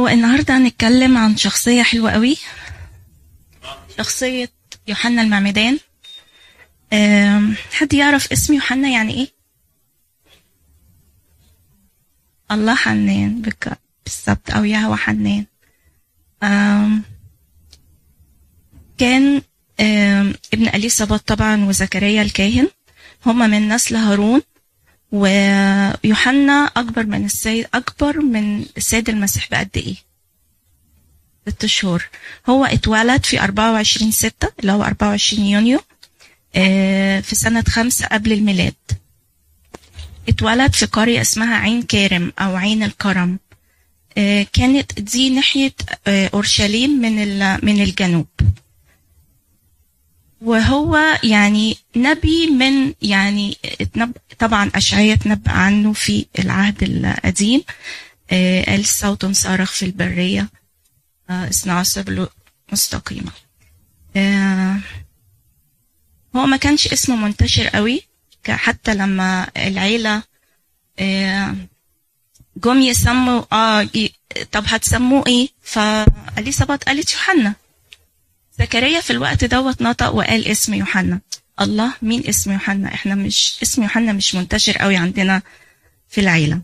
هو النهارده هنتكلم عن شخصية حلوة قوي. شخصية يوحنا المعمدان. حد يعرف اسم يوحنا يعني إيه؟ الله حنان بالظبط أو يهوى حنان. كان ابن اليصابات طبعا وزكريا الكاهن. هما من نسل هارون. ويوحنا أكبر من السيد أكبر من السيد المسيح بقد إيه؟ ست شهور. هو اتولد في 24 ستة اللي هو 24 يونيو آه، في سنة خمسة قبل الميلاد. اتولد في قرية اسمها عين كارم أو عين الكرم. آه، كانت دي ناحية آه، أورشليم من من الجنوب. وهو يعني نبي من يعني طبعا أشعية تنبأ عنه في العهد القديم. آه، قال صوت صارخ في البرية. آه، اصنعوا سبل مستقيمة آه، هو ما كانش اسمه منتشر قوي. حتى لما العيلة جم يسموا آه طب هتسموه إيه؟ فاليصابات قالت يوحنا. زكريا في الوقت دوت نطق وقال اسم يوحنا. الله مين اسم يوحنا؟ إحنا مش اسم يوحنا مش منتشر قوي عندنا في العيلة.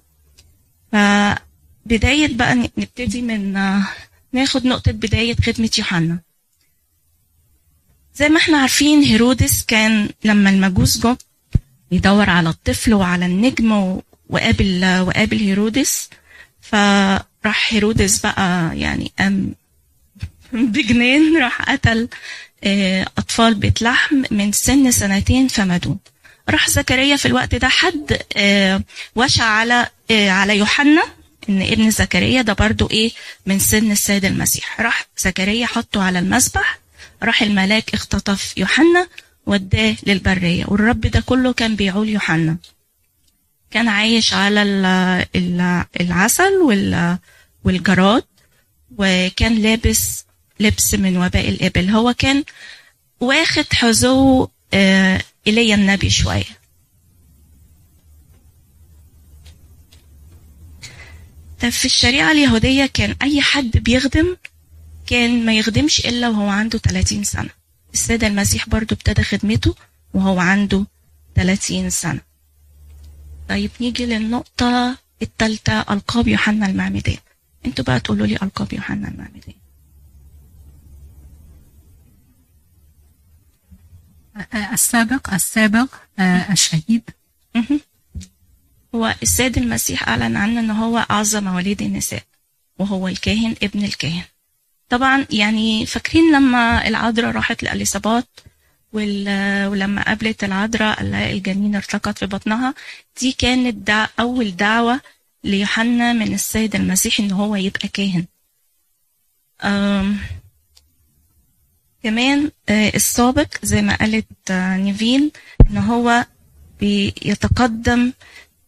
فبداية بقى نبتدي من ناخد نقطة بداية خدمة يوحنا. زي ما إحنا عارفين هيرودس كان لما المجوس جم يدور على الطفل وعلى النجم وقابل وقابل هيرودس فراح هيرودس بقى يعني قام بجنان راح قتل آه، أطفال بيت لحم من سن سنتين فما دون راح زكريا في الوقت ده حد آه، وشى على آه، على يوحنا إن ابن زكريا ده برضو إيه من سن السيد المسيح. راح زكريا حطه على المذبح راح الملاك اختطف يوحنا وداه للبرية. والرب ده كله كان بيعول يوحنا. كان عايش على ال- ال- العسل وال- والجراد وكان لابس لبس من وباء الإبل. هو كان واخد حذو آه، إيليا النبي شوية. طب في الشريعة اليهودية كان أي حد بيخدم كان ما يخدمش إلا وهو عنده 30 سنة. السيد المسيح برضو ابتدى خدمته وهو عنده 30 سنة. طيب نيجي للنقطة التالتة ألقاب يوحنا المعمدان. أنتوا بقى تقولوا لي ألقاب يوحنا المعمدان. السابق السابق آه، الشهيد. هو السيد المسيح أعلن عنه إن هو أعظم مواليد النساء وهو الكاهن ابن الكاهن. طبعا يعني فاكرين لما العذراء راحت لأليصابات ولما قابلت العذراء الجنين ارتقت في بطنها؟ دي كانت دع أول دعوة ليوحنا من السيد المسيح إن هو يبقى كاهن. كمان آه، السابق زي ما قالت آه، نيفين إن هو بيتقدم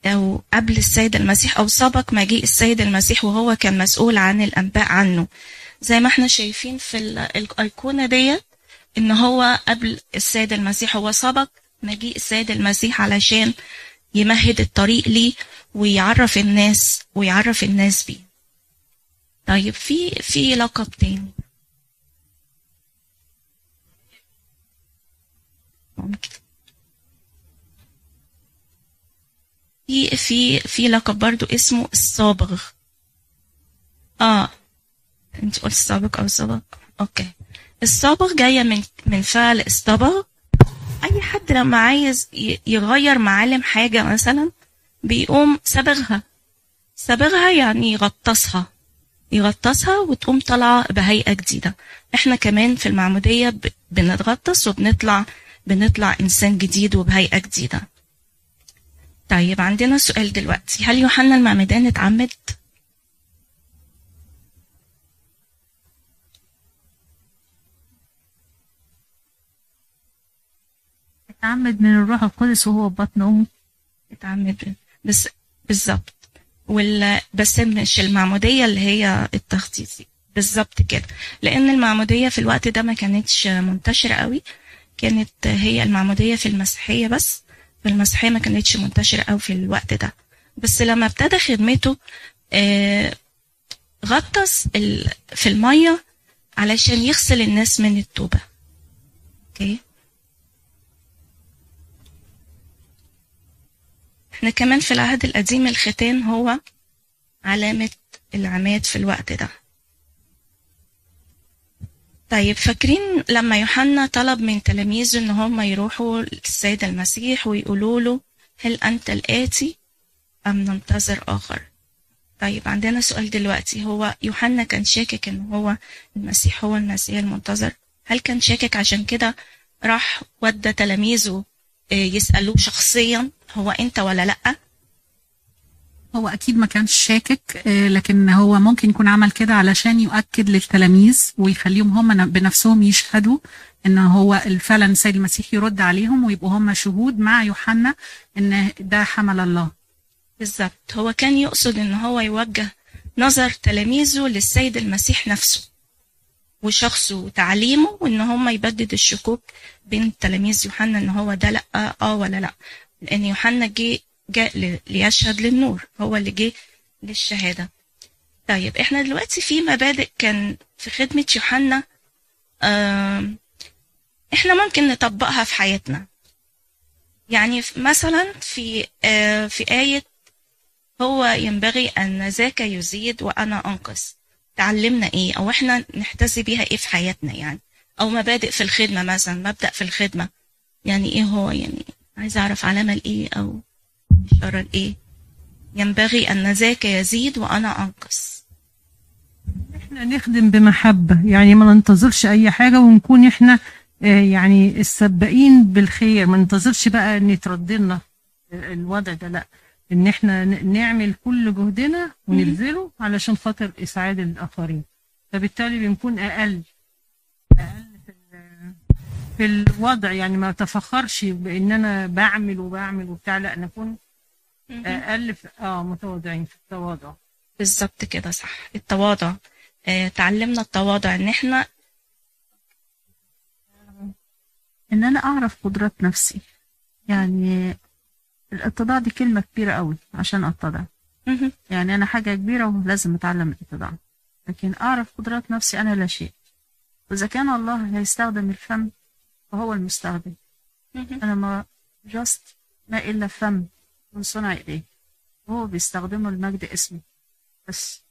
أو قبل السيد المسيح أو سبق مجيء السيد المسيح وهو كان مسؤول عن الأنباء عنه. زي ما إحنا شايفين في ال- الأيقونة ديت إن هو قبل السيد المسيح هو سبق مجيء السيد المسيح علشان يمهد الطريق ليه ويعرف الناس ويعرف الناس بيه. طيب في في لقب تاني ممكن في في في لقب برضو اسمه الصابغ. آه. انت قلت السابق أو السابق أوكي. الصابغ جاية من من فعل اصطبغ أي حد لما عايز يغير معالم حاجة مثلا بيقوم صبغها صبغها يعني يغطسها. يغطسها وتقوم طالعة بهيئة جديدة. إحنا كمان في المعمودية بنتغطس وبنطلع بنطلع إنسان جديد وبهيئة جديدة. طيب عندنا سؤال دلوقتي. هل يوحنا المعمدان اتعمد؟ اتعمد من الروح القدس وهو في بطن أمه. اتعمد. بس بالظبط. وال بس مش المعمودية اللي هي التخصيصي بالظبط كده. لأن المعمودية في الوقت ده ما كانتش منتشرة قوي. كانت هي المعمودية في المسيحية بس. في المسيحية ما كانتش منتشرة قوي في الوقت ده. بس لما ابتدى خدمته آه، غطس في المية علشان يغسل الناس من التوبة. أوكي؟ إحنا كمان في العهد القديم الختان هو علامة العماد في الوقت ده. طيب فاكرين لما يوحنا طلب من تلاميذه إن هم يروحوا للسيد المسيح ويقولوا له هل أنت الاتي أم ننتظر آخر؟ طيب عندنا سؤال دلوقتي. هو يوحنا كان شاكك إن هو المسيح هو المسيح المنتظر؟ هل كان شاكك عشان كده راح ودى تلاميذه آه، يسألوه شخصيا هو أنت ولا لأ؟ هو أكيد ما كانش شاكك آه، لكن هو ممكن يكون عمل كده علشان يؤكد للتلاميذ ويخليهم هم بنفسهم يشهدوا إن هو فعلا السيد المسيح يرد عليهم ويبقوا هم شهود مع يوحنا إن ده حمل الله. بالظبط. هو كان يقصد إن هو يوجه نظر تلاميذه للسيد المسيح نفسه وشخصه وتعليمه وإن هم يبدد الشكوك بين تلاميذ يوحنا إن هو ده لأ آه ولا لأ. لأن يوحنا جه جاء ليشهد للنور هو اللي جه للشهادة. طيب إحنا دلوقتي في مبادئ كان في خدمة يوحنا إحنا ممكن نطبقها في حياتنا. يعني مثلا في آه، في آية هو ينبغي أن ذاك يزيد وأنا أنقص. تعلمنا إيه؟ أو إحنا نحتذي بيها إيه في حياتنا يعني؟ أو مبادئ في الخدمة مثلا مبدأ في الخدمة. يعني إيه هو؟ يعني عايز أعرف علامة لإيه أو إشارة لإيه ينبغي أن ذاك يزيد وأنا أنقص. إحنا نخدم بمحبة يعني ما ننتظرش أي حاجة ونكون إحنا آه، يعني السباقين بالخير. ما ننتظرش بقى إن يترد لنا الوضع ده لأ. إن إحنا نعمل كل جهدنا ونبذله علشان خاطر اسعاد الآخرين. فبالتالي بنكون أقل أقل في الوضع. يعني ما تفخرش بإن أنا بعمل وبعمل وبتاع لأ نكون أقل في آه متواضعين في التواضع. بالظبط كده صح. التواضع. آه، تعلمنا التواضع إن إحنا إن أنا أعرف قدرات نفسي. يعني الاتضاع دي كلمة كبيرة قوي عشان أتضع. مهم. يعني أنا حاجة كبيرة ولازم أتعلم الاتضاع. لكن أعرف قدرات نفسي أنا لا شيء. وإذا كان الله هيستخدم الفم فهو المستخدم. مهم. أنا ما جاست ما إلا فم. من صنع ايديه وهو بيستخدمه لمجد اسمه. بس.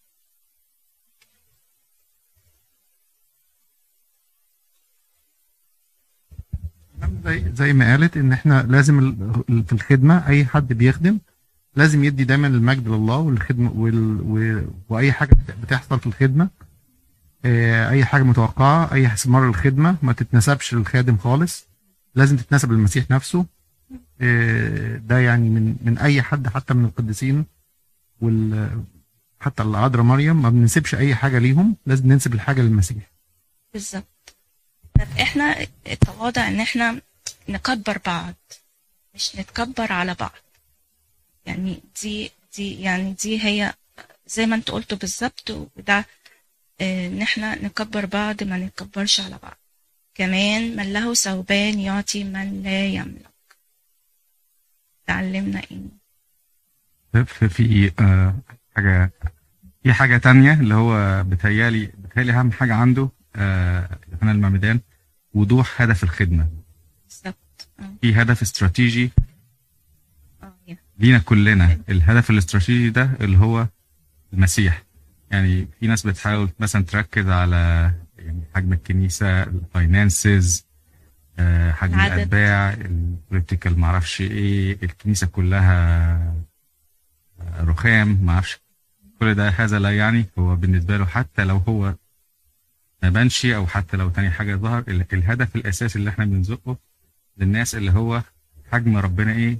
زي زي ما قالت إن إحنا لازم في الخدمة أي حد بيخدم لازم يدي دايما المجد لله والخدمه وال... و... وأي حاجة بتحصل في الخدمة. آه، أي حاجة متوقعة أي استثمار الخدمه ما تتنسبش للخادم خالص. لازم تتنسب للمسيح نفسه. ده يعني من من أي حد حتى من القديسين وال حتى العذراء مريم ما بننسبش أي حاجة ليهم لازم ننسب الحاجة للمسيح. بالظبط. طب إحنا التواضع إن إحنا نكبر بعض مش نتكبر على بعض. يعني دي دي يعني دي هي زي ما أنت قلت بالظبط وده آه، إن إحنا نكبر بعض ما نتكبرش على بعض. كمان من له ثوبان يعطي من لا يملك. تعلمنا إيه. في في آه، حاجة في حاجة تانية اللي هو بتهيالي بتهيالي أهم حاجة عنده آه، يوحنا المعمدان وضوح هدف الخدمة. بالظبط. آه. في هدف استراتيجي يا. لينا كلنا. الهدف الاستراتيجي ده اللي هو المسيح. يعني في ناس بتحاول مثلا تركز على يعني حجم الكنيسة ال finances حجم العدد. الأتباع ال political معرفش إيه الكنيسة كلها آه، رخام معرفش كل ده هذا لا يعني هو بالنسبة له حتى لو هو ما بانش أو حتى لو تاني حاجة ظهر ال- الهدف الأساسي اللي إحنا بنزقه للناس اللي هو حجم ربنا إيه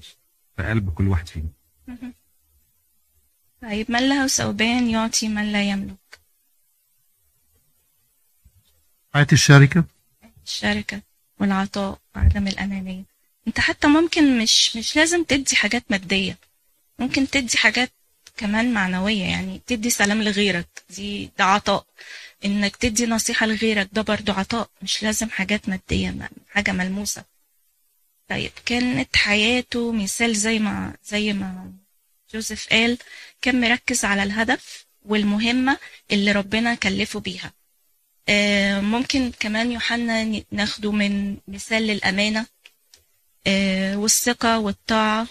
في قلب كل واحد فينا. طيب من له ثوبان يعطي من لا يملك. حياه الشركة. الشركة. والعطاء وعدم الأنانية أنت حتى ممكن مش مش لازم تدي حاجات مادية. ممكن تدي حاجات كمان معنوية يعني تدي سلام لغيرك. دي ده عطاء. إنك تدي نصيحة لغيرك ده برضو عطاء. مش لازم حاجات مادية حاجة ملموسة. طيب كانت حياته مثال زي ما زي ما جوزيف قال كان مركز على الهدف والمهمة اللي ربنا كلفه بيها. ممكن كمان يوحنا ناخده من مثال للأمانة آه، والثقة والطاعة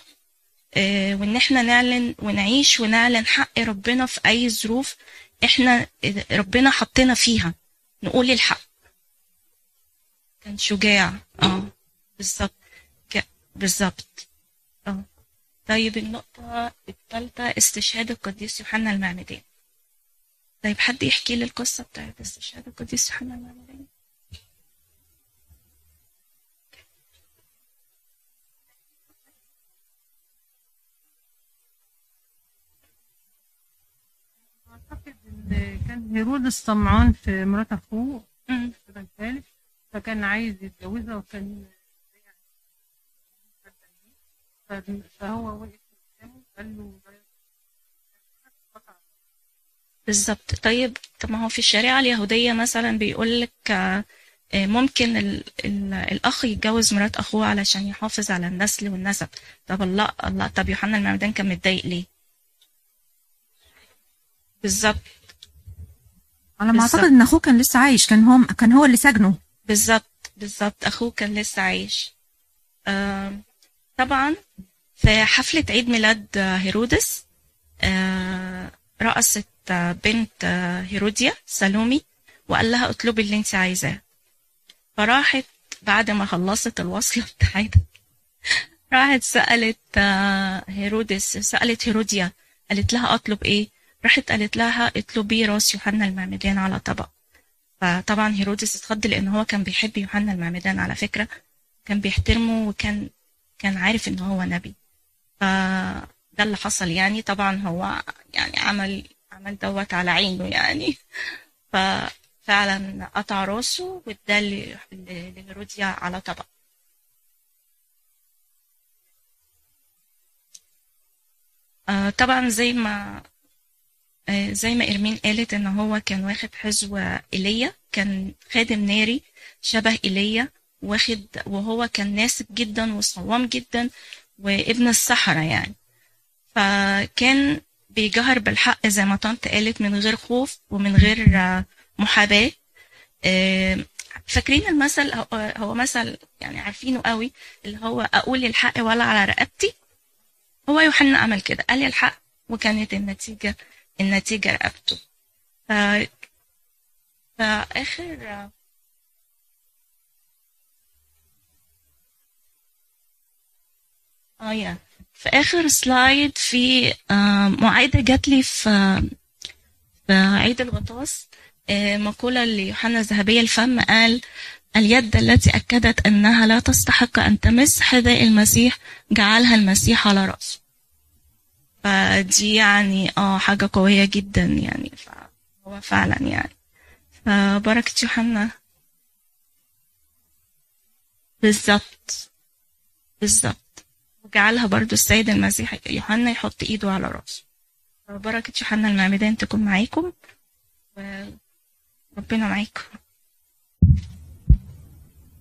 آه، وإن إحنا نعلن ونعيش ونعلن حق ربنا في أي ظروف إحنا ربنا حطنا فيها. نقول الحق. كان شجاع. آه بالظبط. بالظبط. آه. طيب النقطة الثالثة استشهاد القديس يوحنا المعمدان. طيب حد يحكي لي القصة بتاعت استشهاد القديس يوحنا المعمدان أعتقد إن كان هيرودس طمعان في مرات أخوه الثالث فكان عايز يتجوزها وكان ف- فهو وقف قدامه قال له بالظبط. طيب طب ما هو في الشريعة اليهودية مثلا بيقول لك آه، آه، ممكن ال ال الأخ يتجوز مرات أخوه علشان يحافظ على النسل والنسب. طب الله الله طب يوحنا المعمدان كان متضايق ليه؟ بالظبط. على ما. أعتقد إن أخوه كان لسه عايش كان هو كان هو اللي سجنه بالظبط بالظبط. أخوه كان لسه عايش. آم، طبعا في حفلة عيد ميلاد آه، هيرودس آه، رقصت آه، بنت آه، هيروديا سالومي وقال لها اطلبي اللي انت عايزاه. فراحت بعد ما خلصت الوصلة بتاعتها راحت سألت آه، هيرودس سألت هيروديا قالت لها أطلب إيه؟ راحت قالت لها اطلبي راس يوحنا المعمدان على طبق. فطبعا هيرودس اتخض لأن هو كان بيحب يوحنا المعمدان على فكرة. كان بيحترمه وكان كان عارف إن هو نبي. فده اللي حصل يعني. طبعا هو يعني عمل عمل دوت على عينه يعني. ففعلا قطع راسه ل- لهيروديا على طبق. آه، طبعا زي ما آه، زي ما إرمين قالت إن هو كان واخد حزو إيليا كان خادم ناري شبه إيليا واخد وهو كان ناسك جدا وصوام جدا وابن الصحراء يعني. فكان بيجهر بالحق زي ما طنط قالت من غير خوف ومن غير آه، محاباة. آه، فاكرين المثل؟ هو- مثل يعني عارفينه قوي اللي هو أقول الحق ولا على رقبتي؟ هو يوحنا عمل كده قال الحق وكانت النتيجة النتيجة رقبته. ف... فآخر آه يا. في آخر سلايد في آه، معايدة جات لي في عيد الغطاس. آه، مقولة ليوحنا الذهبية الفم قال اليد التي أكدت أنها لا تستحق أن تمس حذاء المسيح جعلها المسيح على رأسه. فدي يعني آه حاجة قوية جدا يعني فهو فعلا يعني. فبركة يوحنا. بالظبط. بالظبط. وجعلها برضو السيد المسيح يوحنا يحط إيده على رأسه. فبركة يوحنا المعمدان تكون معاكم وربنا معاكم.